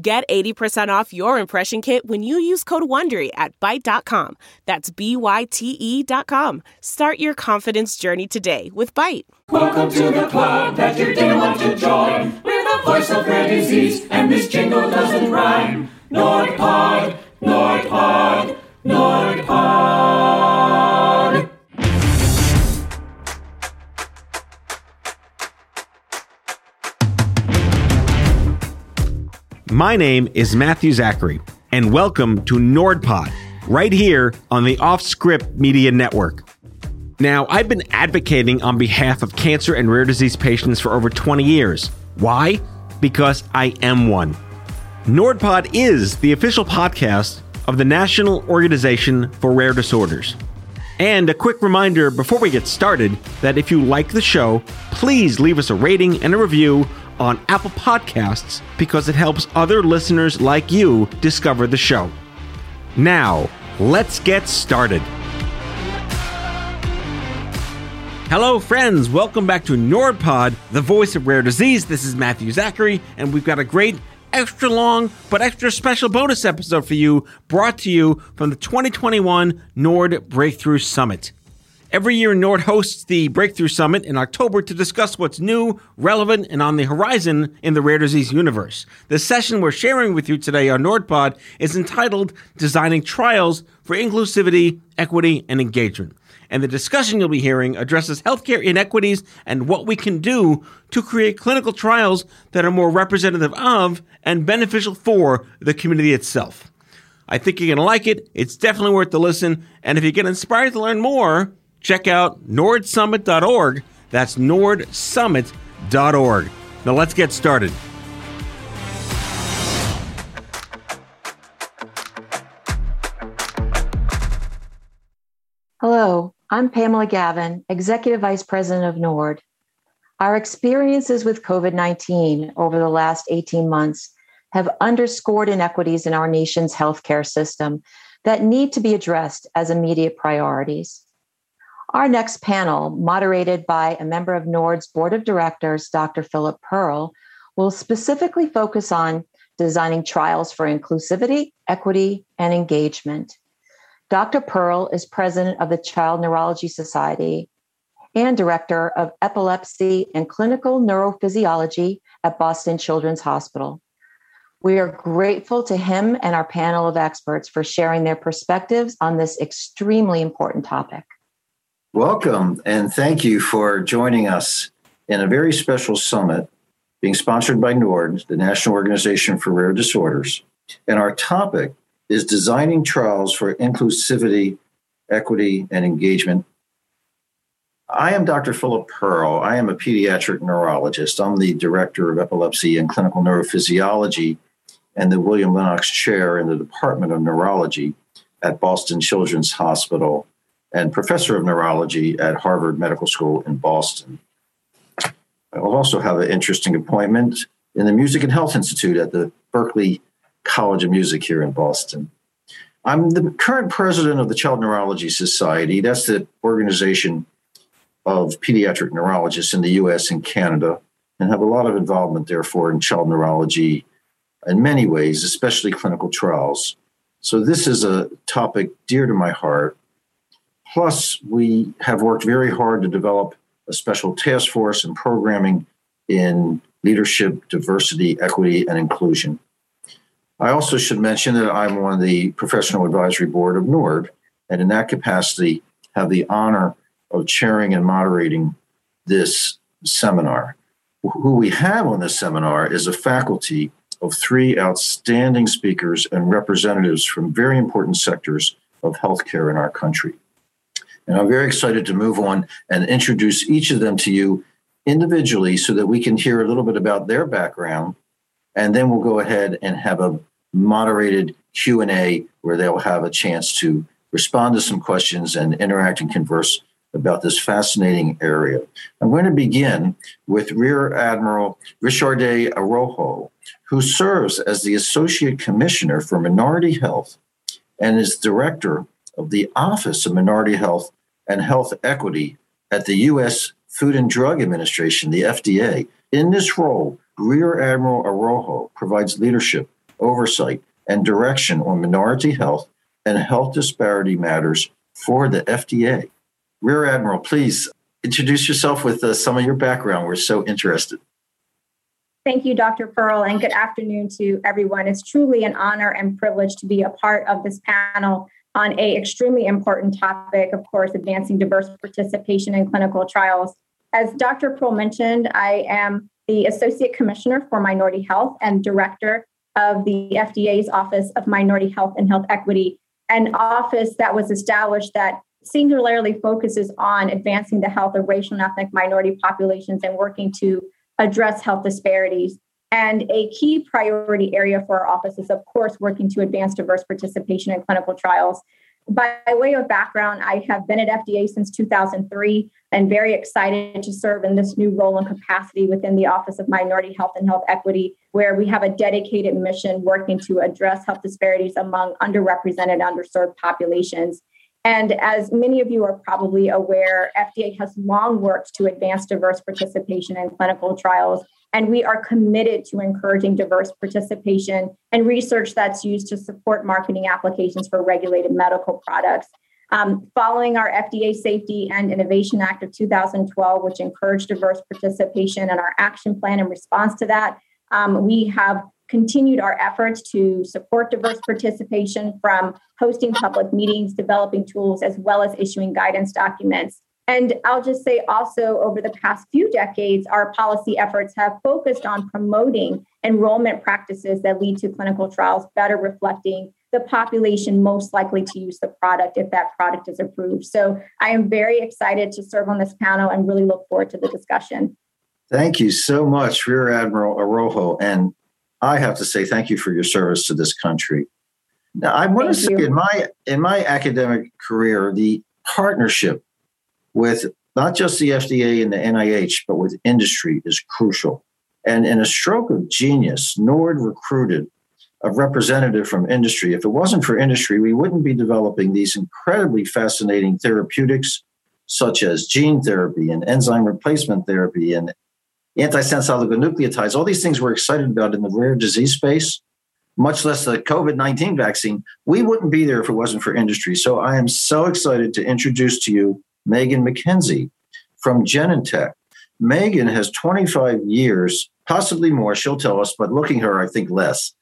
Get 80% off your impression kit when you use code WONDERY at Byte.com. That's B-Y-T-E dot com. Start your confidence journey today with Byte. Welcome to the club that you didn't want to join. We're the voice of rare disease, and this jingle doesn't rhyme. NordPod, NordPod, NordPod. My name is Matthew Zachary, and welcome to NordPod, right here on the Off Script Media Network. Now, I've been advocating on behalf of cancer and rare disease patients for over 20 years. Why? Because I am one. NordPod is the official podcast of the National Organization for Rare Disorders. And a quick reminder before we get started that if you like the show, please leave us a rating and a review on Apple Podcasts because it helps other listeners like you discover the show. Now, let's get started. Hello, friends. Welcome back to NordPod, the voice of rare disease. This is Matthew Zachary, and we've got a great, extra long, but extra special bonus episode for you brought to you from the 2021 Nord Breakthrough Summit. Every year, Nord hosts the Breakthrough Summit in October to discuss what's new, relevant, and on the horizon in the rare disease universe. The session we're sharing with you today on NordPod is entitled Designing Trials for Inclusivity, Equity, and Engagement. And the discussion you'll be hearing addresses healthcare inequities and what we can do to create clinical trials that are more representative of and beneficial for the community itself. I think you're going to like it. It's definitely worth the listen. And if you get inspired to learn more, check out nordsummit.org. That's nordsummit.org. Now let's get started. Hello, I'm Pamela Gavin, Executive Vice President of NORD. Our experiences with COVID 19 over the last 18 months have underscored inequities in our nation's healthcare system that need to be addressed as immediate priorities. Our next panel, moderated by a member of NORD's Board of Directors, Dr. Philip Pearl, will specifically focus on designing trials for inclusivity, equity, and engagement. Dr. Pearl is president of the Child Neurology Society and director of epilepsy and clinical neurophysiology at Boston Children's Hospital. We are grateful to him and our panel of experts for sharing their perspectives on this extremely important topic. Welcome and thank you for joining us in a very special summit being sponsored by NORD, the National Organization for Rare Disorders. And our topic is designing trials for inclusivity, equity, and engagement. I am Dr. Philip Pearl. I am a pediatric neurologist. I'm the director of epilepsy and clinical neurophysiology and the William Lennox Chair in the Department of Neurology at Boston Children's Hospital and professor of neurology at Harvard Medical School in Boston. I also have an interesting appointment in the Music and Health Institute at the Berklee College of Music here in Boston. I'm the current president of the Child Neurology Society. That's the organization of pediatric neurologists in the US and Canada, and have a lot of involvement, therefore, in child neurology in many ways, especially clinical trials. So, this is a topic dear to my heart. Plus, we have worked very hard to develop a special task force and programming in leadership, diversity, equity, and inclusion. I also should mention that I'm on the professional advisory board of NORD, and in that capacity, have the honor of chairing and moderating this seminar. Who we have on this seminar is a faculty of three outstanding speakers and representatives from very important sectors of healthcare in our country. And I'm very excited to move on and introduce each of them to you individually so that we can hear a little bit about their background. And then we'll go ahead and have a moderated Q&A where they'll have a chance to respond to some questions and interact and converse about this fascinating area. I'm going to begin with Rear Admiral Richardae Araojo, who serves as the Associate Commissioner for Minority Health and is Director of the Office of Minority Health and Health Equity at the U.S. Food and Drug Administration, the FDA. In this role, Rear Admiral Araojo provides leadership, oversight, and direction on minority health and health disparity matters for the FDA. Rear Admiral, please introduce yourself with uh, some of your background. We're so interested. Thank you, Dr. Pearl, and good afternoon to everyone. It's truly an honor and privilege to be a part of this panel on a extremely important topic, of course, advancing diverse participation in clinical trials. As Dr. Pearl mentioned, I am the Associate Commissioner for Minority Health and Director of the FDA's Office of Minority Health and Health Equity, an office that was established that singularly focuses on advancing the health of racial and ethnic minority populations and working to address health disparities. And a key priority area for our office is, of course, working to advance diverse participation in clinical trials. By way of background, I have been at FDA since 2003 and very excited to serve in this new role and capacity within the Office of Minority Health and Health Equity, where we have a dedicated mission working to address health disparities among underrepresented, underserved populations. And as many of you are probably aware, FDA has long worked to advance diverse participation in clinical trials. And we are committed to encouraging diverse participation and research that's used to support marketing applications for regulated medical products. Um, following our FDA Safety and Innovation Act of 2012, which encouraged diverse participation, and our action plan in response to that, um, we have continued our efforts to support diverse participation from hosting public meetings, developing tools, as well as issuing guidance documents. And I'll just say also, over the past few decades, our policy efforts have focused on promoting enrollment practices that lead to clinical trials better reflecting the population most likely to use the product if that product is approved. So I am very excited to serve on this panel and really look forward to the discussion. Thank you so much, Rear Admiral Araojo. And I have to say thank you for your service to this country. Now, I want thank to say you. in my in my academic career, the partnership with not just the FDA and the NIH, but with industry is crucial. And in a stroke of genius, NORD recruited a representative from industry. If it wasn't for industry, we wouldn't be developing these incredibly fascinating therapeutics, such as gene therapy and enzyme replacement therapy and antisense oligonucleotides, all these things we're excited about in the rare disease space, much less the COVID 19 vaccine, we wouldn't be there if it wasn't for industry. So I am so excited to introduce to you Megan McKenzie from Genentech. Megan has 25 years, possibly more, she'll tell us, but looking her, I think less.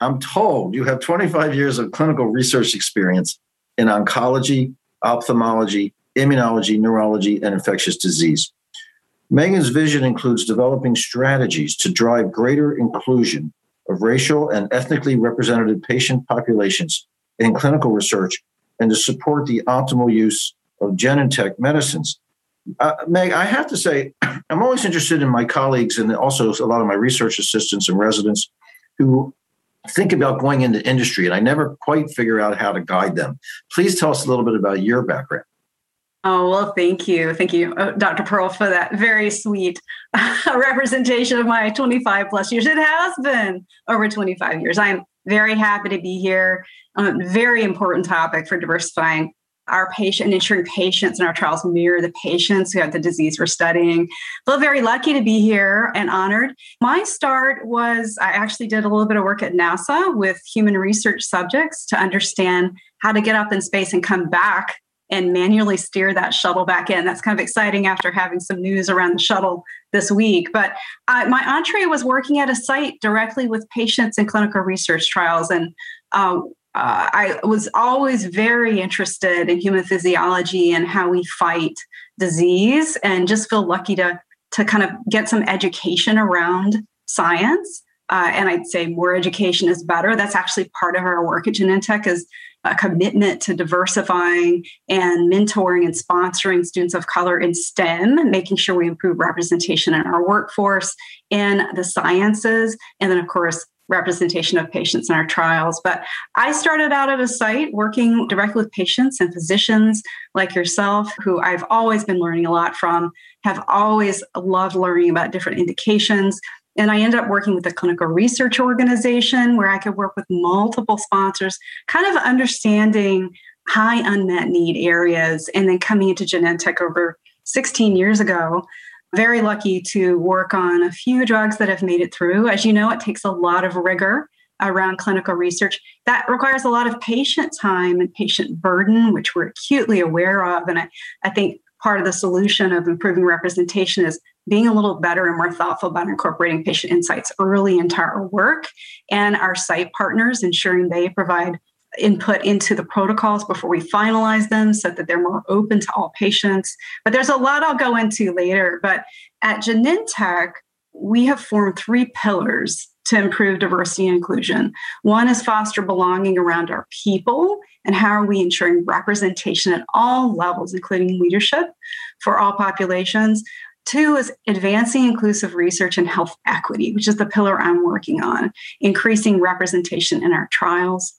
I'm told you have 25 years of clinical research experience in oncology, ophthalmology, immunology, neurology, and infectious disease. Megan's vision includes developing strategies to drive greater inclusion of racial and ethnically represented patient populations in clinical research and to support the optimal use of Genentech medicines. Uh, Meg, I have to say, I'm always interested in my colleagues and also a lot of my research assistants and residents who think about going into industry, and I never quite figure out how to guide them. Please tell us a little bit about your background. Oh, well, thank you. Thank you, uh, Dr. Pearl, for that very sweet representation of my 25 plus years. It has been over 25 years. I'm very happy to be here. Um, very important topic for diversifying our patient ensuring patients in our trials mirror the patients who have the disease we're studying. Feel very lucky to be here and honored. My start was I actually did a little bit of work at NASA with human research subjects to understand how to get up in space and come back and manually steer that shuttle back in. That's kind of exciting after having some news around the shuttle this week. But uh, my entree was working at a site directly with patients in clinical research trials. And uh, uh, I was always very interested in human physiology and how we fight disease, and just feel lucky to, to kind of get some education around science. Uh, and I'd say more education is better. That's actually part of our work at Genentech is a commitment to diversifying and mentoring and sponsoring students of color in STEM, making sure we improve representation in our workforce, in the sciences, and then, of course, representation of patients in our trials. But I started out at a site working directly with patients and physicians like yourself, who I've always been learning a lot from, have always loved learning about different indications. And I ended up working with a clinical research organization where I could work with multiple sponsors, kind of understanding high unmet need areas, and then coming into Genentech over 16 years ago very lucky to work on a few drugs that have made it through. As you know, it takes a lot of rigor around clinical research. That requires a lot of patient time and patient burden, which we're acutely aware of. And I, I think part of the solution of improving representation is being a little better and more thoughtful about incorporating patient insights early into our work and our site partners, ensuring they provide input into the protocols before we finalize them so that they're more open to all patients. But there's a lot I'll go into later. But at Genentech, we have formed three pillars to improve diversity and inclusion. One is foster belonging around our people and how are we ensuring representation at all levels, including leadership for all populations. Two is advancing inclusive research and health equity, which is the pillar I'm working on, increasing representation in our trials.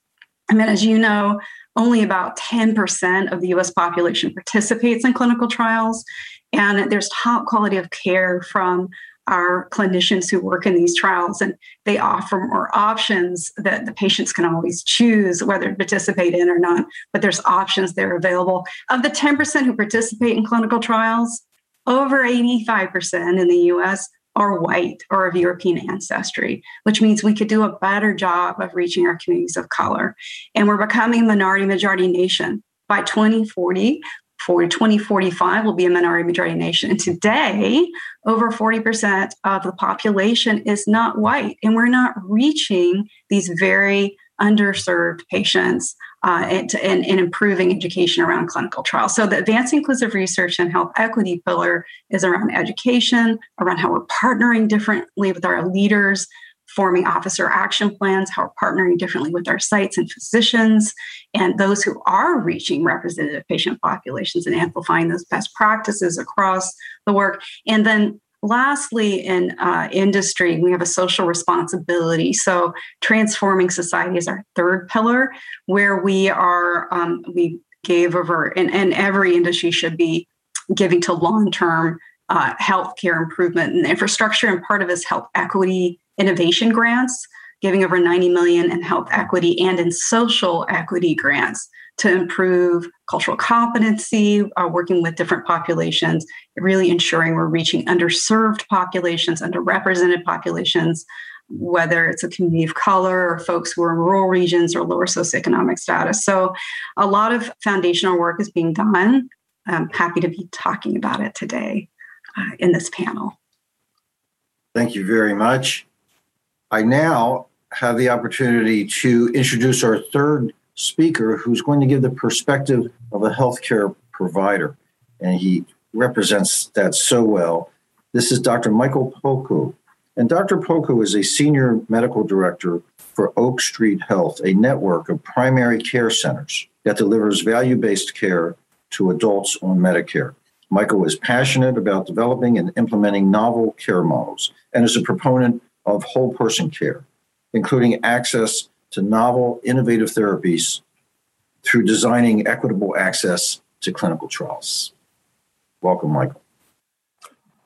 I mean, as you know, only about 10% of the US population participates in clinical trials. And there's top quality of care from our clinicians who work in these trials, and they offer more options that the patients can always choose whether to participate in or not. But there's options that are available. Of the 10% who participate in clinical trials, over 85% in the US are white or of European ancestry, which means we could do a better job of reaching our communities of color. And we're becoming a minority majority nation. By 2040, for 2045 will be a minority majority nation. And today, over 40% of the population is not white. And we're not reaching these very underserved patients uh, and, and, and, improving education around clinical trials. So, the advancing inclusive research and health equity pillar is around education, around how we're partnering differently with our leaders, forming officer action plans, how we're partnering differently with our sites and physicians, and those who are reaching representative patient populations and amplifying those best practices across the work. And then lastly, in uh, industry, we have a social responsibility. So, transforming society is our third pillar, where we are um, we gave over, and, and every industry should be giving to long term uh, healthcare improvement and infrastructure. And part of this health equity innovation grants, giving over 90 million in health equity and in social equity grants to improve cultural competency, uh, working with different populations, really ensuring we're reaching underserved populations, underrepresented populations, whether it's a community of color or folks who are in rural regions or lower socioeconomic status. So, a lot of foundational work is being done. I'm happy to be talking about it today uh, in this panel. Thank you very much. I now have the opportunity to introduce our third speaker who's going to give the perspective of a healthcare provider. And he represents that so well. This is Dr. Michael Poku. And Dr. Poku is a senior medical director for Oak Street Health, a network of primary care centers that delivers value based care to adults on Medicare. Michael is passionate about developing and implementing novel care models and is a proponent of whole person care, including access to novel, innovative therapies through designing equitable access to clinical trials. Welcome, Michael.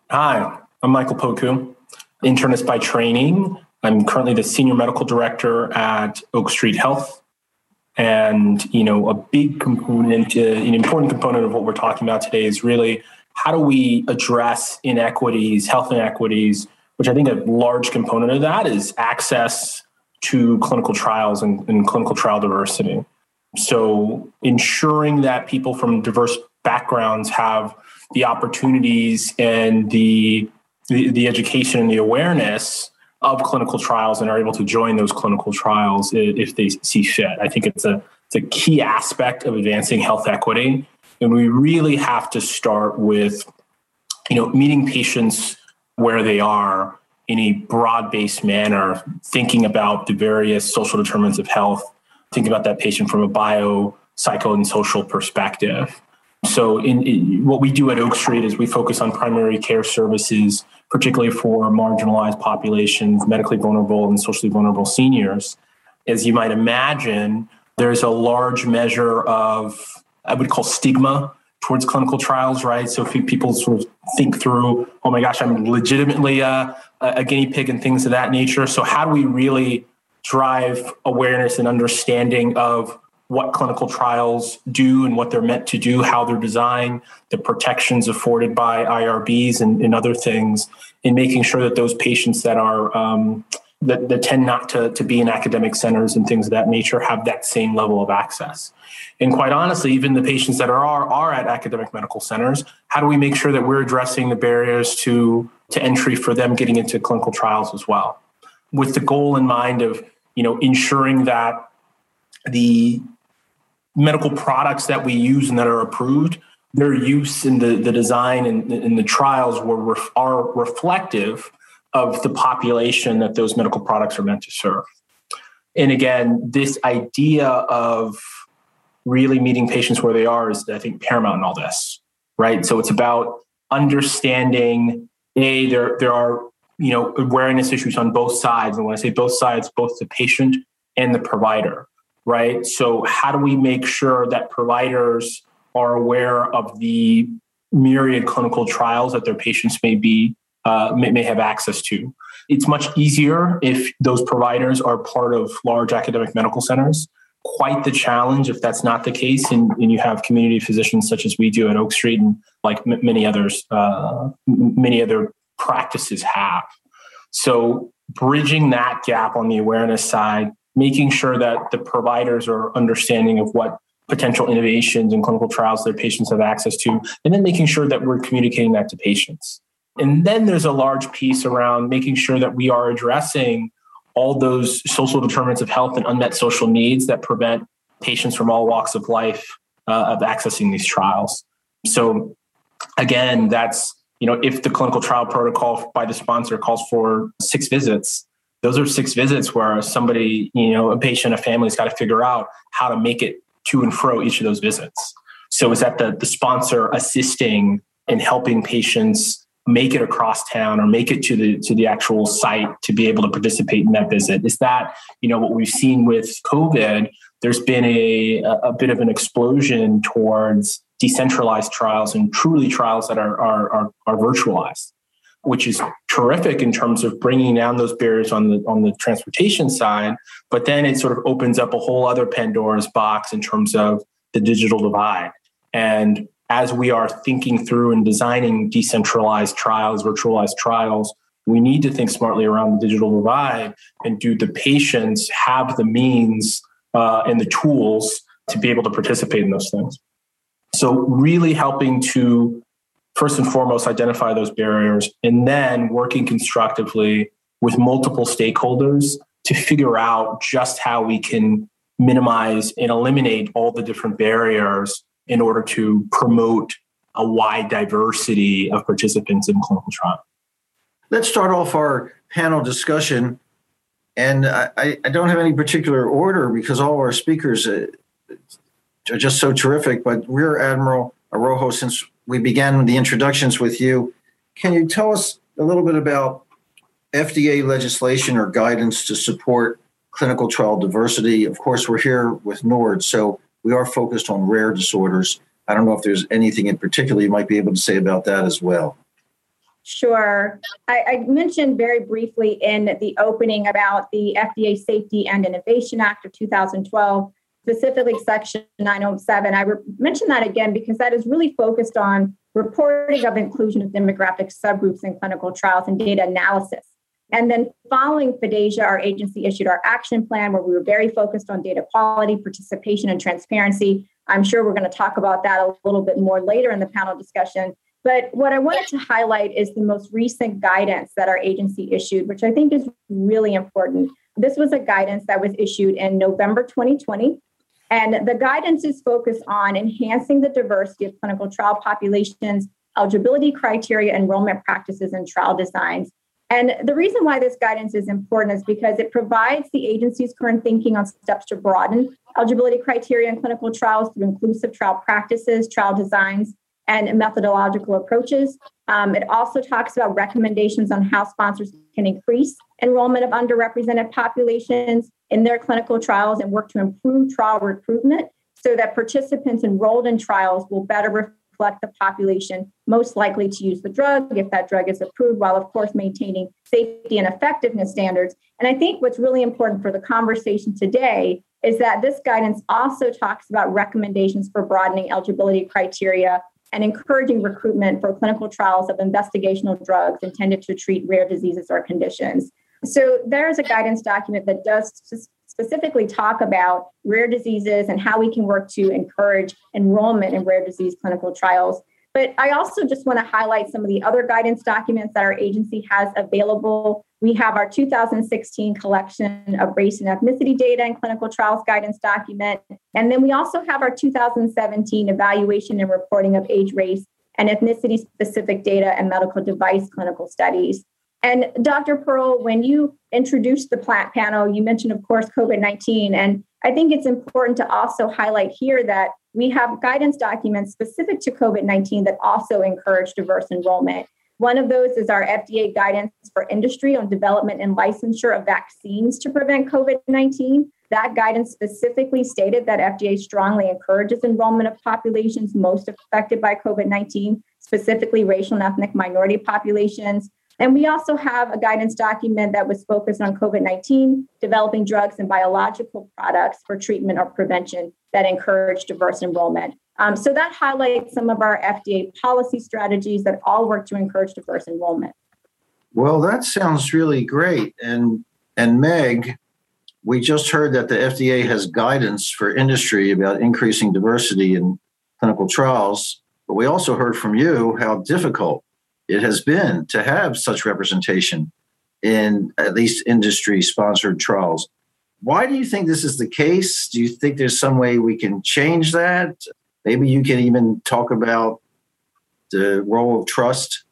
Hi, I'm Michael Poku, internist by training. I'm currently the senior medical director at Oak Street Health. And, you know, a big component, uh, an important component of what we're talking about today is really how do we address inequities, health inequities, which I think a large component of that is access to clinical trials and, and clinical trial diversity. So ensuring that people from diverse backgrounds have the opportunities and the, the, the education and the awareness of clinical trials and are able to join those clinical trials if they see fit. I think it's a it's a key aspect of advancing health equity, and we really have to start with you know meeting patients where they are in a broad based manner, thinking about the various social determinants of health, thinking about that patient from a bio, psycho, and social perspective. So, in, in, what we do at Oak Street is we focus on primary care services particularly for marginalized populations, medically vulnerable and socially vulnerable seniors. As you might imagine, there's a large measure of, I would call stigma towards clinical trials, right? So if people sort of think through, oh my gosh, I'm legitimately a, a guinea pig and things of that nature. So how do we really drive awareness and understanding of what clinical trials do and what they're meant to do, how they're designed, the protections afforded by IRBs and, and other things, in making sure that those patients that are um, that, that tend not to, to be in academic centers and things of that nature have that same level of access. And quite honestly, even the patients that are, are at academic medical centers, how do we make sure that we're addressing the barriers to, to entry for them getting into clinical trials as well? With the goal in mind of you know ensuring that the medical products that we use and that are approved, their use in the, the design and in the trials were ref, are reflective of the population that those medical products are meant to serve. And again, this idea of really meeting patients where they are is, I think, paramount in all this, right? So it's about understanding a there there are you know awareness issues on both sides, and when I say both sides, both the patient and the provider right? So, how do we make sure that providers are aware of the myriad clinical trials that their patients may be uh, may, may have access to? It's much easier if those providers are part of large academic medical centers. Quite the challenge if that's not the case, and, and you have community physicians such as we do at Oak Street, and like m- many others, uh, many other practices have. So, bridging that gap on the awareness side making sure that the providers are understanding of what potential innovations and clinical trials their patients have access to, and then making sure that we're communicating that to patients. And then there's a large piece around making sure that we are addressing all those social determinants of health and unmet social needs that prevent patients from all walks of life uh, of accessing these trials. So again, that's you know if the clinical trial protocol by the sponsor calls for six visits, those are six visits where somebody, you know, a patient, a family's got to figure out how to make it to and fro each of those visits. So is that the, the sponsor assisting in helping patients make it across town or make it to the to the actual site to be able to participate in that visit? Is that, you know, what we've seen with COVID? There's been a, a bit of an explosion towards decentralized trials and truly trials that are, are, are, are virtualized which is terrific in terms of bringing down those barriers on the on the transportation side but then it sort of opens up a whole other pandora's box in terms of the digital divide and as we are thinking through and designing decentralized trials virtualized trials we need to think smartly around the digital divide and do the patients have the means uh, and the tools to be able to participate in those things. So really helping to first and foremost identify those barriers and then working constructively with multiple stakeholders to figure out just how we can minimize and eliminate all the different barriers in order to promote a wide diversity of participants in clinical trial. Let's start off our panel discussion. And I, I don't have any particular order because all our speakers uh, are just so terrific. But Rear Admiral Araojo, since we began the introductions with you. Can you tell us a little bit about FDA legislation or guidance to support clinical trial diversity? Of course, we're here with NORD, so we are focused on rare disorders. I don't know if there's anything in particular you might be able to say about that as well. Sure. I, I, mentioned very briefly in the opening about the FDA Safety and Innovation Act of 2012 specifically Section 907. I re- mention that again because that is really focused on reporting of inclusion of demographic subgroups in clinical trials and data analysis. And then following FDASIA, our agency issued our action plan where we were very focused on data quality, participation, and transparency. I'm sure we're going to talk about that a little bit more later in the panel discussion. But what I wanted to highlight is the most recent guidance that our agency issued, which I think is really important. This was a guidance that was issued in November 2020 and the guidance is focused on enhancing the diversity of clinical trial populations, eligibility criteria, enrollment practices, and trial designs. And the reason why this guidance is important is because it provides the agency's current thinking on steps to broaden eligibility criteria in clinical trials through inclusive trial practices, trial designs, and methodological approaches. Um, it also talks about recommendations on how sponsors can increase enrollment of underrepresented populations in their clinical trials and work to improve trial recruitment so that participants enrolled in trials will better reflect the population most likely to use the drug if that drug is approved, while of course maintaining safety and effectiveness standards. And I think what's really important for the conversation today is that this guidance also talks about recommendations for broadening eligibility criteria and encouraging recruitment for clinical trials of investigational drugs intended to treat rare diseases or conditions. So there's a guidance document that does specifically talk about rare diseases and how we can work to encourage enrollment in rare disease clinical trials. But I also just want to highlight some of the other guidance documents that our agency has available. We have our 2016 collection of race and ethnicity data and clinical trials guidance document. And then we also have our 2017 evaluation and reporting of age, race, and ethnicity specific data and medical device clinical studies. And Dr. Pearl, when you introduced the plant panel, you mentioned, of course, COVID 19. And I think it's important to also highlight here that we have guidance documents specific to COVID 19 that also encourage diverse enrollment. One of those is our FDA guidance for industry on development and licensure of vaccines to prevent COVID 19. That guidance specifically stated that FDA strongly encourages enrollment of populations most affected by COVID 19, specifically racial and ethnic minority populations, and we also have a guidance document that was focused on COVID 19, developing drugs and biological products for treatment or prevention that encourage diverse enrollment. Um, so that highlights some of our FDA policy strategies that all work to encourage diverse enrollment. Well, that sounds really great. And and Meg, we just heard that the FDA has guidance for industry about increasing diversity in clinical trials, but we also heard from you how difficult it has been to have such representation in at least industry sponsored trials. Why do you think this is the case? Do you think there's some way we can change that? Maybe you can even talk about the role of trust.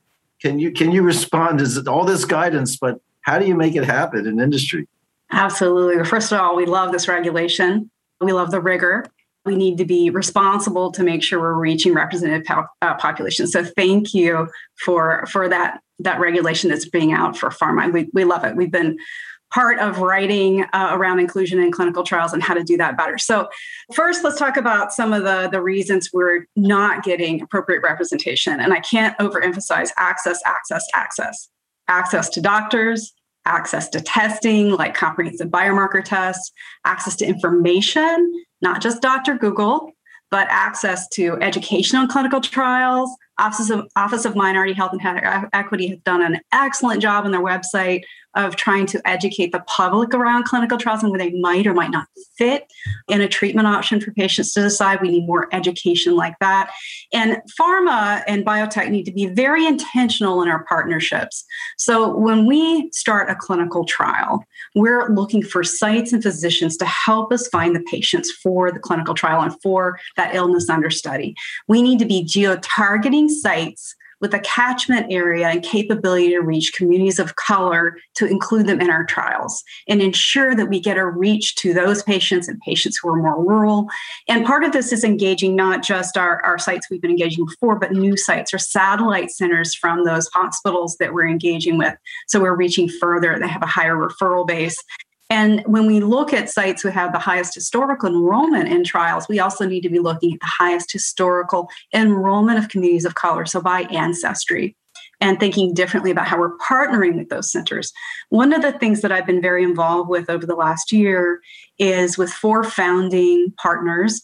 Can you can you respond? Is all this guidance, but how do you make it happen in industry? Absolutely. First of all, we love this regulation. We love the rigor we need to be responsible to make sure we're reaching representative po- uh, populations. So thank you for for that that regulation that's being out for pharma. We we love it. We've been part of writing uh, around inclusion in clinical trials and how to do that better. So first let's talk about some of the the reasons we're not getting appropriate representation and I can't overemphasize access access access. Access to doctors, access to testing like comprehensive biomarker tests, access to information not just Dr. Google, but access to educational clinical trials. Office of, Office of Minority Health and Equity has done an excellent job on their website of trying to educate the public around clinical trials and where they might or might not fit in a treatment option for patients to decide. We need more education like that. And pharma and biotech need to be very intentional in our partnerships. So when we start a clinical trial, we're looking for sites and physicians to help us find the patients for the clinical trial and for that illness under study. We need to be geo sites with a catchment area and capability to reach communities of color to include them in our trials and ensure that we get a reach to those patients and patients who are more rural. And part of this is engaging not just our, our sites we've been engaging before, but new sites or satellite centers from those hospitals that we're engaging with. So we're reaching further, they have a higher referral base. And when we look at sites who have the highest historical enrollment in trials, we also need to be looking at the highest historical enrollment of communities of color, so by ancestry, and thinking differently about how we're partnering with those centers. One of the things that I've been very involved with over the last year is with four founding partners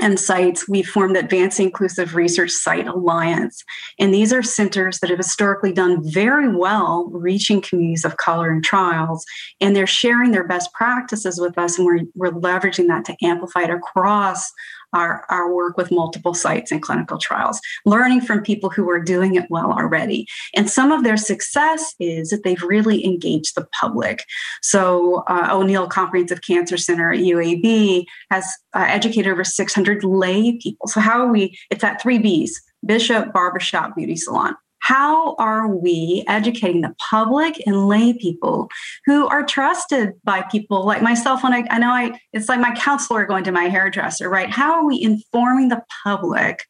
and sites, we formed the Advancing Inclusive Research Site Alliance. And these are centers that have historically done very well reaching communities of color in trials. And they're sharing their best practices with us, and we're, we're leveraging that to amplify it across our, our work with multiple sites and clinical trials, learning from people who are doing it well already. And some of their success is that they've really engaged the public. So, uh, O'Neal Comprehensive Cancer Center at UAB has uh, educated over 600 lay people. So, how are we? It's at three B's bishop, barbershop, beauty salon how are we educating the public and lay people who are trusted by people like myself when I, I know I it's like my counselor going to my hairdresser, right? How are we informing the public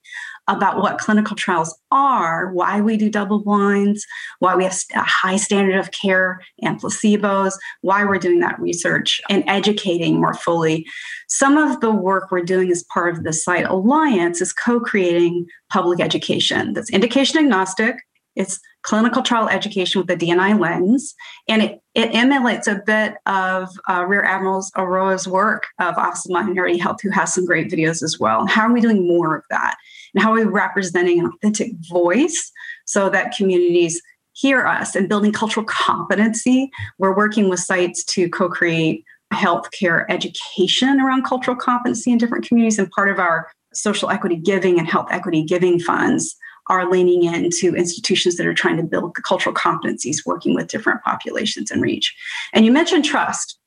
about what clinical trials are, why we do double blinds, why we have a high standard of care and placebos, why we're doing that research, and educating more fully. Some of the work we're doing as part of the Site Alliance is co creating public education that's indication agnostic. It's clinical trial education with a DNI lens, and it, it emulates a bit of uh, Rear Admiral Araojo's work of Office of Minority Health, who has some great videos as well. How are we doing more of that? And how are we representing an authentic voice so that communities hear us and building cultural competency? We're working with sites to co create healthcare education around cultural competency in different communities, and part of our social equity giving and health equity giving funds are leaning into institutions that are trying to build cultural competencies working with different populations and reach. And you mentioned trust.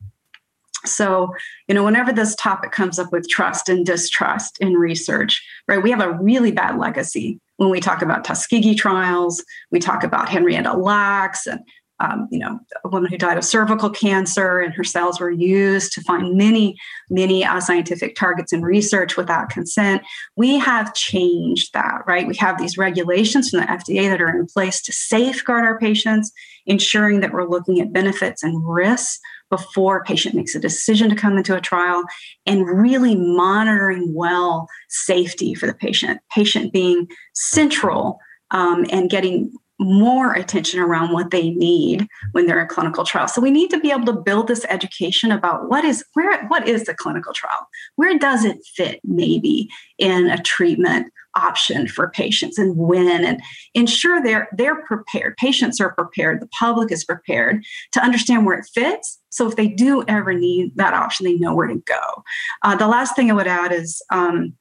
So, you know, whenever this topic comes up with trust and distrust in research, right, we have a really bad legacy when we talk about Tuskegee trials, we talk about Henrietta Lacks and um, you know, a woman who died of cervical cancer, and her cells were used to find many, many uh, scientific targets in research without consent. We have changed that, right? We have these regulations from the FDA that are in place to safeguard our patients, ensuring that we're looking at benefits and risks before a patient makes a decision to come into a trial and really monitoring well safety for the patient, patient being central um, and getting more attention around what they need when they're in clinical trial. So we need to be able to build this education about what is where what is the clinical trial? Where does it fit maybe in a treatment option for patients and when and ensure they're they're prepared. Patients are prepared, the public is prepared to understand where it fits. So if they do ever need that option, they know where to go. Uh, the last thing I would add is um,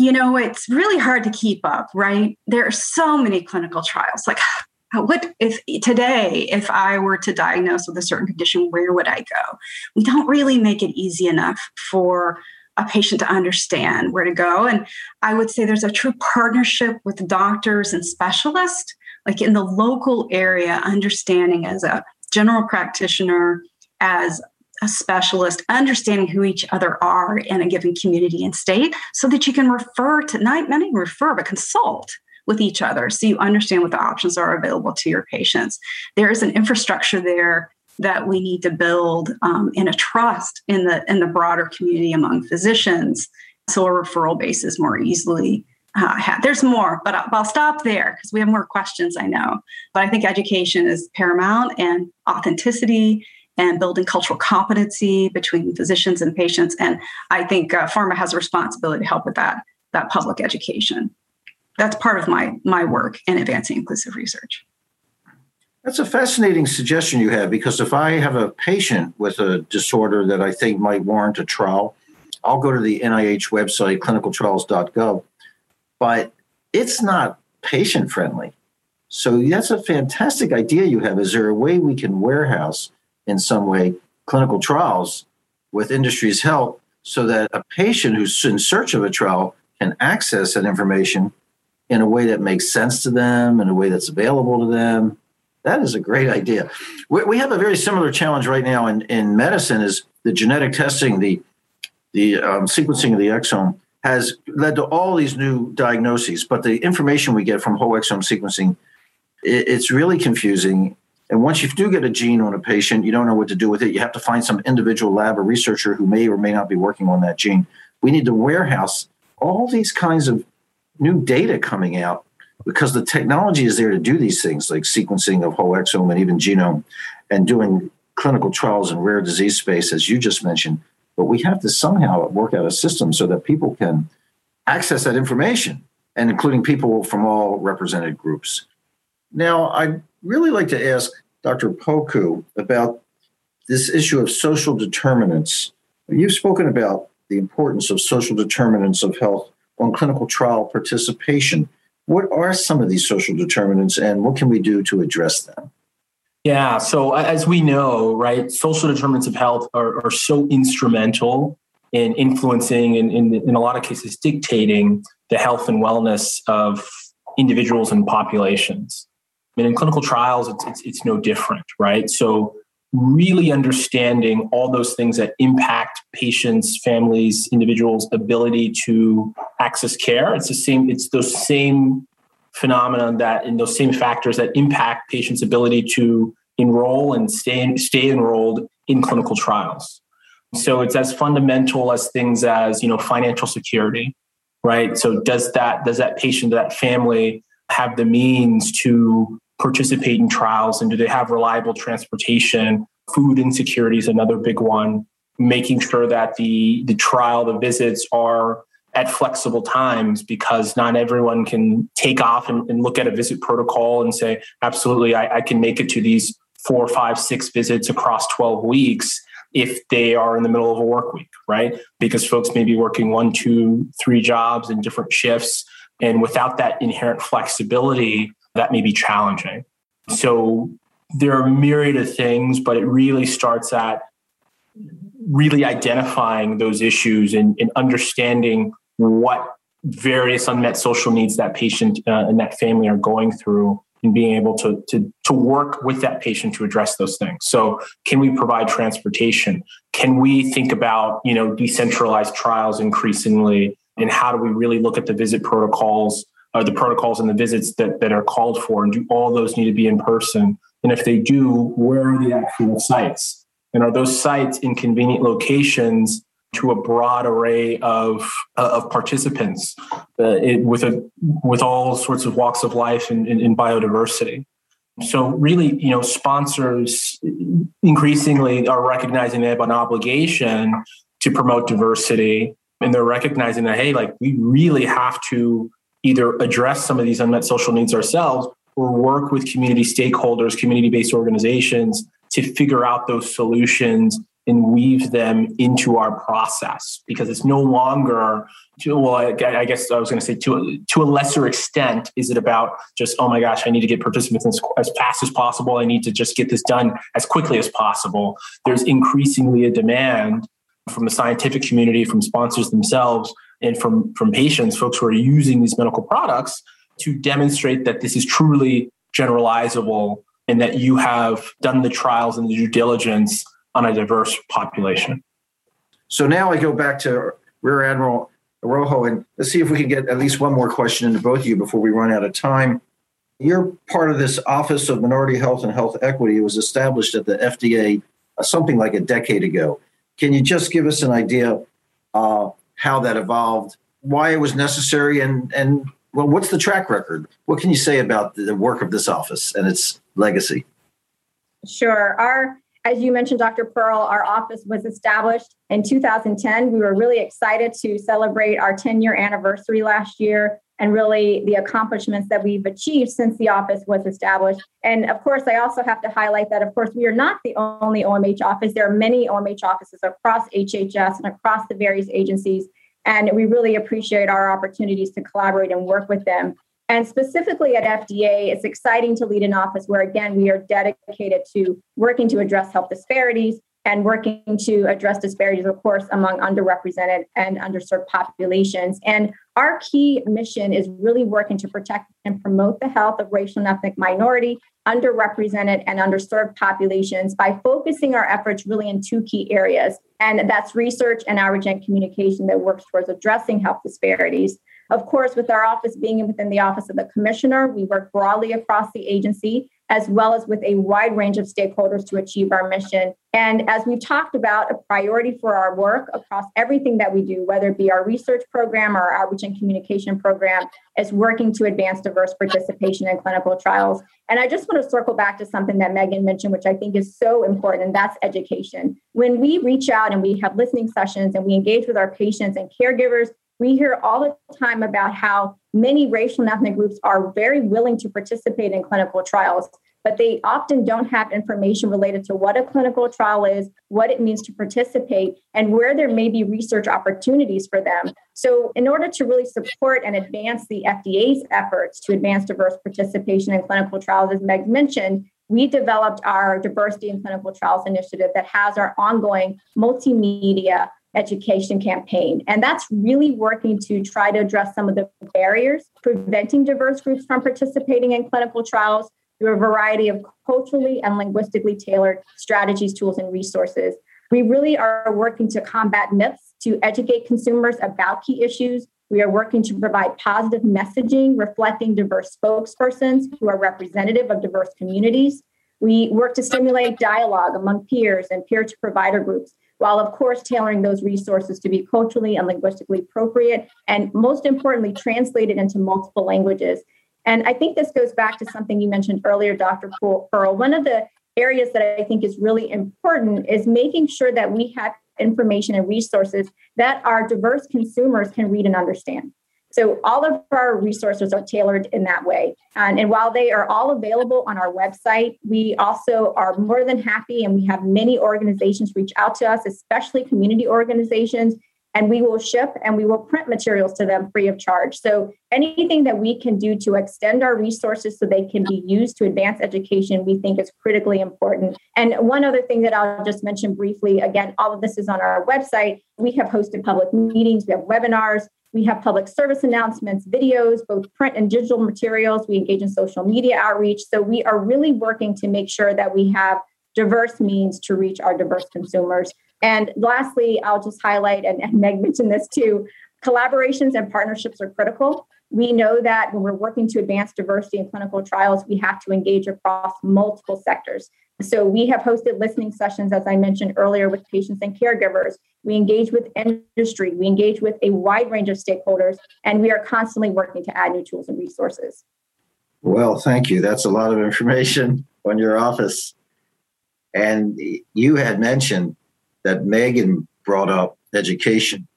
you know, it's really hard to keep up, right? There are so many clinical trials. Like, what if today, if I were to diagnose with a certain condition, where would I go? We don't really make it easy enough for a patient to understand where to go. And I would say there's a true partnership with doctors and specialists, like in the local area, understanding as a general practitioner, as a specialist, understanding who each other are in a given community and state so that you can refer to, not, not even refer, but consult with each other so you understand what the options are available to your patients. There is an infrastructure there that we need to build um, in a trust in the in the broader community among physicians so a referral base is more easily uh, had. There's more, but I'll, I'll stop there because we have more questions, I know. But I think education is paramount and authenticity and building cultural competency between physicians and patients. And I think uh, pharma has a responsibility to help with that, that public education. That's part of my, my work in advancing inclusive research. That's a fascinating suggestion you have because if I have a patient with a disorder that I think might warrant a trial, I'll go to the NIH website, clinicaltrials.gov, but it's not patient friendly. So that's a fantastic idea you have. Is there a way we can warehouse in some way clinical trials with industry's help so that a patient who's in search of a trial can access that information in a way that makes sense to them, in a way that's available to them. That is a great idea. We, we have a very similar challenge right now in, in medicine is the genetic testing, the, the um, sequencing of the exome has led to all these new diagnoses, but the information we get from whole exome sequencing, it, it's really confusing and once you do get a gene on a patient, you don't know what to do with it. You have to find some individual lab or researcher who may or may not be working on that gene. We need to warehouse all these kinds of new data coming out because the technology is there to do these things like sequencing of whole exome and even genome and doing clinical trials in rare disease space, as you just mentioned. But we have to somehow work out a system so that people can access that information and including people from all represented groups. Now, I'd really like to ask Dr. Poku about this issue of social determinants. You've spoken about the importance of social determinants of health on clinical trial participation. What are some of these social determinants and what can we do to address them? Yeah, so as we know, right, social determinants of health are, are so instrumental in influencing and in, in a lot of cases dictating the health and wellness of individuals and populations. In clinical trials, it's, it's, it's no different, right? So really understanding all those things that impact patients, families, individuals' ability to access care. It's the same, it's those same phenomena that and those same factors that impact patients' ability to enroll and stay, stay enrolled in clinical trials. So it's as fundamental as things as, you know, financial security, right? So does that does that patient, that family have the means to participate in trials and do they have reliable transportation? Food insecurity is another big one. Making sure that the the trial, the visits are at flexible times because not everyone can take off and, and look at a visit protocol and say, absolutely, I, I can make it to these four, five, six visits across 12 weeks if they are in the middle of a work week, right? Because folks may be working one, two, three jobs in different shifts. And without that inherent flexibility, that may be challenging. So there are a myriad of things, but it really starts at really identifying those issues and, and understanding what various unmet social needs that patient uh, and that family are going through and being able to, to, to work with that patient to address those things. So can we provide transportation? Can we think about, you know, decentralized trials increasingly? And how do we really look at the visit protocols or the protocols and the visits that, that are called for? And do all those need to be in person? And if they do, where are the actual sites? And are those sites in convenient locations to a broad array of uh, of participants uh, it, with a with all sorts of walks of life and, and, and, biodiversity. So really, you know, sponsors increasingly are recognizing they have an obligation to promote diversity, and they're recognizing that hey, like we really have to either address some of these unmet social needs ourselves or work with community stakeholders, community based organizations to figure out those solutions and weave them into our process. Because it's no longer well i, guess i was going to say to, to a lesser extent is it about just oh my gosh i need to get participants as, as fast as possible. I need to just get this done as quickly as possible. There's increasingly a demand from the scientific community from sponsors themselves and from from patients folks who are using these medical products to demonstrate that this is truly generalizable and that you have done the trials and the due diligence on a diverse population. So now I go back to Rear Admiral Araojo, and let's see if we can get at least one more question into both of you before we run out of time. You're part of this Office of Minority Health and Health Equity. It was established at the FDA something like a decade ago. Can you just give us an idea uh, how that evolved, why it was necessary, and and well, what's the track record? What can you say about the work of this office and its legacy? Sure. Our as you mentioned, Dr. Pearl, our office was established in 2010. We were really excited to celebrate our 10 year anniversary last year and really the accomplishments that we've achieved since the office was established. And of course, I also have to highlight that, of course, we are not the only OMH office. There are many OMH offices across HHS and across the various agencies. And we really appreciate our opportunities to collaborate and work with them. And specifically at FDA, it's exciting to lead an office where, again, we are dedicated to working to address health disparities and working to address disparities, of course, among underrepresented and underserved populations. And our key mission is really working to protect and promote the health of racial and ethnic minority, underrepresented, and underserved populations by focusing our efforts really in two key areas. And that's research and outreach and communication that works towards addressing health disparities. Of course, with our office being within the Office of the Commissioner, we work broadly across the agency as well as with a wide range of stakeholders to achieve our mission. And as we've talked about, a priority for our work across everything that we do, whether it be our research program or our outreach and communication program, is working to advance diverse participation in clinical trials. And I just want to circle back to something that Megan mentioned, which I think is so important, and that's education. When we reach out and we have listening sessions and we engage with our patients and caregivers, we hear all the time about how many racial and ethnic groups are very willing to participate in clinical trials, but they often don't have information related to what a clinical trial is, what it means to participate, and where there may be research opportunities for them. So, in order to really support and advance the FDA's efforts to advance diverse participation in clinical trials, as Meg mentioned, we developed our diversity in clinical trials initiative that has our ongoing multimedia education campaign. And that's really working to try to address some of the barriers preventing diverse groups from participating in clinical trials. through a variety of culturally and linguistically tailored strategies, tools, and resources. We really are working to combat myths, to educate consumers about key issues. We are working to provide positive messaging reflecting diverse spokespersons who are representative of diverse communities. We work to stimulate dialogue among peers and peer to provider groups, while of course tailoring those resources to be culturally and linguistically appropriate, and most importantly, translated into multiple languages. And I think this goes back to something you mentioned earlier, Dr. Pearl. One of the areas that I think is really important is making sure that we have information and resources that our diverse consumers can read and understand. So all of our resources are tailored in that way. And, and, while they are all available on our website, we also are more than happy and we have many organizations reach out to us, especially community organizations, and we will ship and we will print materials to them free of charge. So anything that we can do to extend our resources so they can be used to advance education, we think is critically important. And one other thing that I'll just mention briefly, again, all of this is on our website. We have hosted public meetings, we have webinars, we have public service announcements, videos, both print and digital materials. We engage in social media outreach. So we are really working to make sure that we have diverse means to reach our diverse consumers. And lastly, I'll just highlight, and, Meg mentioned this too collaborations and partnerships are critical. We know that when we're working to advance diversity in clinical trials, we have to engage across multiple sectors. So we have hosted listening sessions, as I mentioned earlier, with patients and caregivers. We engage with industry, we engage with a wide range of stakeholders, and we are constantly working to add new tools and resources. Well, thank you. That's a lot of information on your office. And you had mentioned that Megan brought up education.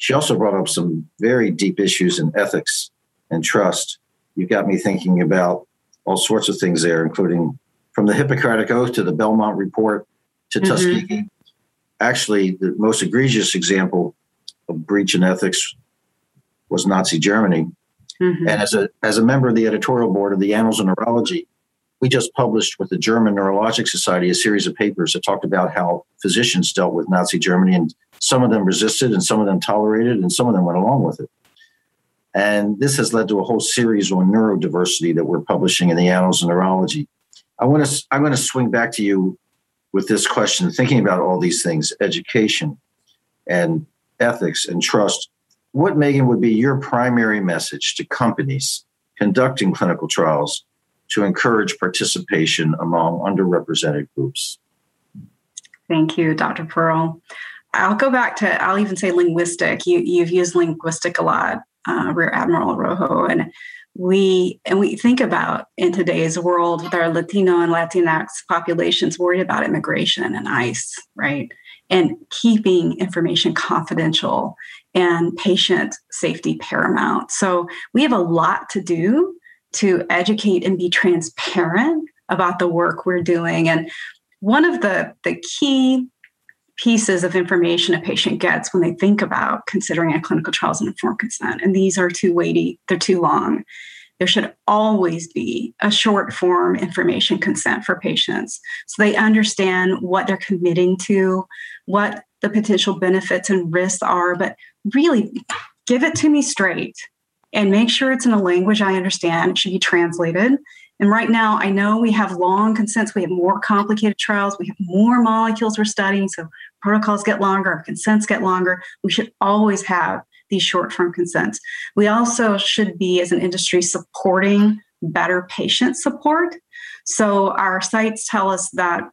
She also brought up some very deep issues in ethics and trust. You got me thinking about all sorts of things there, including from the Hippocratic Oath to the Belmont Report to mm-hmm. Tuskegee actually, the most egregious example of breach in ethics was Nazi Germany. Mm-hmm. And as a as a member of the editorial board of the Annals of Neurology, we just published with the German Neurologic Society a series of papers that talked about how physicians dealt with Nazi Germany, and some of them resisted, and some of them tolerated, and some of them went along with it. And this has led to a whole series on neurodiversity that we're publishing in the Annals of Neurology. I want to I'm going to swing back to you with this question, thinking about all these things education and ethics and trust, what, Megan, would be your primary message to companies conducting clinical trials to encourage participation among underrepresented groups? Thank you, Dr. Pearl. I'll go back to, I'll even say linguistic. You, you've used linguistic a lot, uh, Rear Admiral Araojo. And we and we think about in today's world with our Latino and Latinx populations worried about immigration and ICE, right? And keeping information confidential and patient safety paramount. So we have a lot to do to educate and be transparent about the work we're doing. And one of the, the key pieces of information a patient gets when they think about considering a clinical trials as an informed consent. And these are too weighty, they're too long. There should always be a short form information consent for patients so they understand what they're committing to, what the potential benefits and risks are, but really give it to me straight and make sure it's in a language I understand. It should be translated and right now, I know we have long consents, we have more complicated trials, we have more molecules we're studying. So protocols get longer, our consents get longer. We should always have these short term consents. We also should be, as an industry, supporting better patient support. So our sites tell us that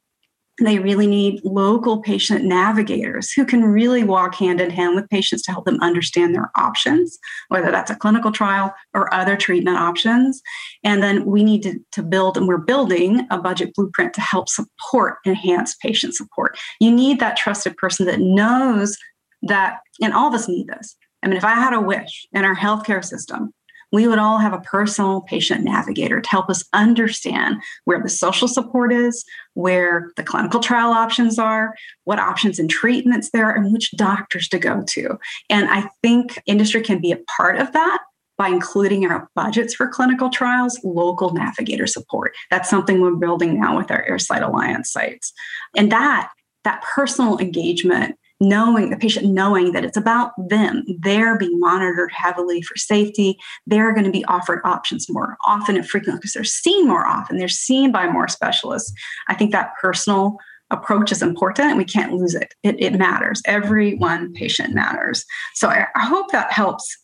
they really need local patient navigators who can really walk hand in hand with patients to help them understand their options, whether that's a clinical trial or other treatment options. And then we need to, to build, and we're building a budget blueprint to help support enhanced patient support. You need that trusted person that knows that, and all of us need this. I mean, if I had a wish in our healthcare system we would all have a personal patient navigator to help us understand where the social support is, where the clinical trial options are, what options and treatments there are, and which doctors to go to. And I think industry can be a part of that by including in our budgets for clinical trials local navigator support. That's something we're building now with our AIR Site Alliance sites. And that that personal engagement knowing the patient knowing that it's about them. They're being monitored heavily for safety. They're going to be offered options more often and frequently because they're seen more often. They're seen by more specialists. I think that personal approach is important and we can't lose it. It, it matters. Every one patient matters. So I, I hope that helps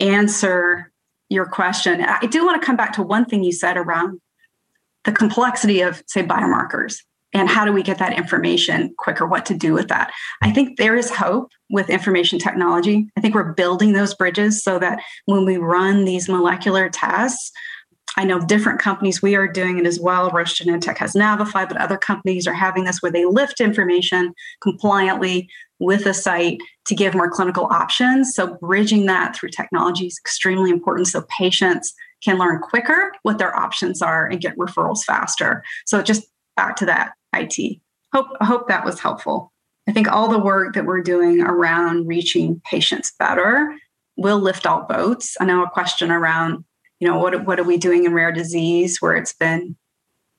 answer your question. I do want to come back to one thing you said around the complexity of say biomarkers and how do we get that information quicker what to do with that i think there is hope with information technology i think we're building those bridges so that when we run these molecular tests I know different companies, we are doing it as well. Roche Genentech has Navify, but other companies are having this where they lift information compliantly with a site to give more clinical options. So, bridging that through technology is extremely important so patients can learn quicker what their options are and get referrals faster. So, just back to that IT. Hope, hope that was helpful. I think all the work that we're doing around reaching patients better will lift all boats. I know a question around, you know, what, what are we doing in rare disease where it's been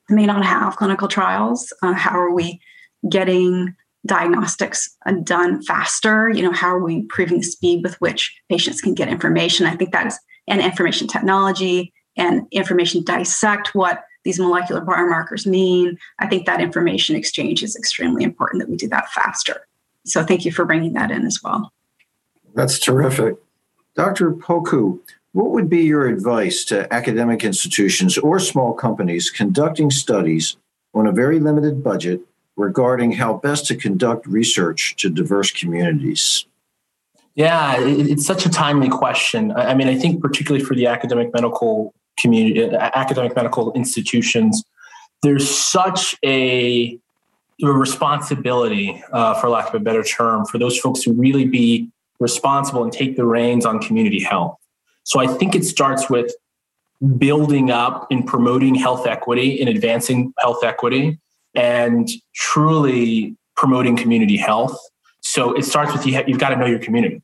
may not have clinical trials? Uh, how are we getting diagnostics done faster? You know, how are we improving the speed with which patients can get information? I think that is, and information technology and information dissect what these molecular biomarkers mean. I think that information exchange is extremely important that we do that faster. So thank you for bringing that in as well. That's terrific. Dr. Poku, what would be your advice to academic institutions or small companies conducting studies on a very limited budget regarding how best to conduct research to diverse communities? Yeah, it's such a timely question. I mean, I think particularly for the academic medical community, uh, academic medical institutions, there's such a, a responsibility, uh, for lack of a better term, for those folks to really be responsible and take the reins on community health. So I think it starts with building up and promoting health equity and advancing health equity and truly promoting community health. So it starts with you, you've got to know your community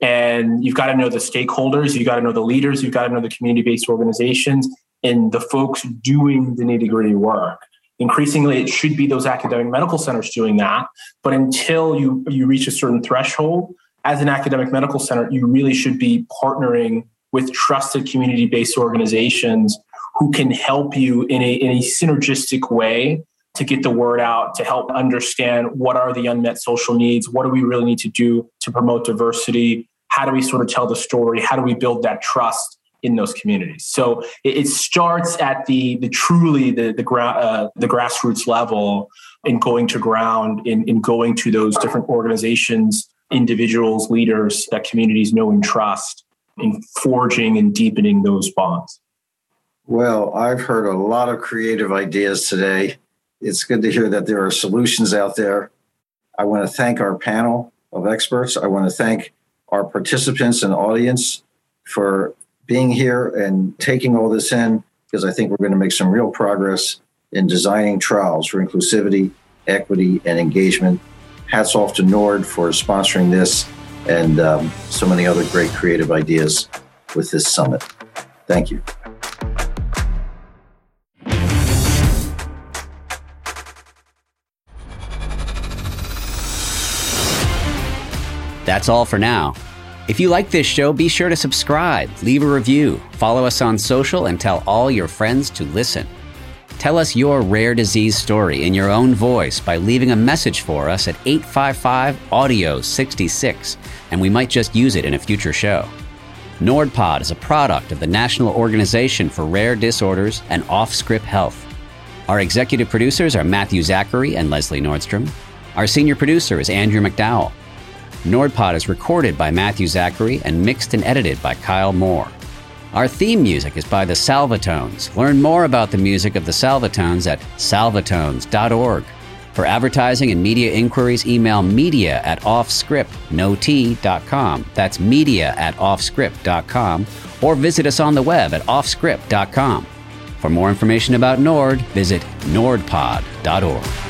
and you've got to know the stakeholders you've got to know the leaders you've got to know the community-based organizations and the folks doing the nitty-gritty work. Increasingly it should be those academic medical centers doing that but until you you reach a certain threshold as an academic medical center you really should be partnering with trusted community-based organizations who can help you in a, in a synergistic way to get the word out to help understand what are the unmet social needs what do we really need to do to promote diversity how do we sort of tell the story? How do we build that trust in those communities? So it, it starts at the the truly the the, gra- uh, the grassroots level in going to ground in, in going to those different organizations, individuals, leaders that communities know and trust in forging and deepening those bonds. Well, I've heard a lot of creative ideas today. It's good to hear that there are solutions out there. I want to thank our panel of experts. I want to thank our participants and audience for being here and taking all this in because I think we're going to make some real progress in designing trials for inclusivity, equity, and engagement. Hats off to NORD for sponsoring this and um, so many other great creative ideas with this summit. Thank you. That's all for now. If you like this show, be sure to subscribe, leave a review, follow us on social, and tell all your friends to listen. Tell us your rare disease story in your own voice by leaving a message for us at 855 Audio 66, and we might just use it in a future show. NordPod is a product of the National Organization for Rare Disorders and Offscript Health. Our executive producers are Matthew Zachary and Leslie Nordstrom. Our senior producer is Andrew McDowell. NordPod is recorded by Matthew Zachary and mixed and edited by Kyle Moore. Our theme music is by the Salvatones. Learn more about the music of the Salvatones at salvatones.org. For advertising and media inquiries, email media at offscript.com. That's media at offscript.com. Or visit us on the web at offscript.com. For more information about Nord, visit nordpod.org.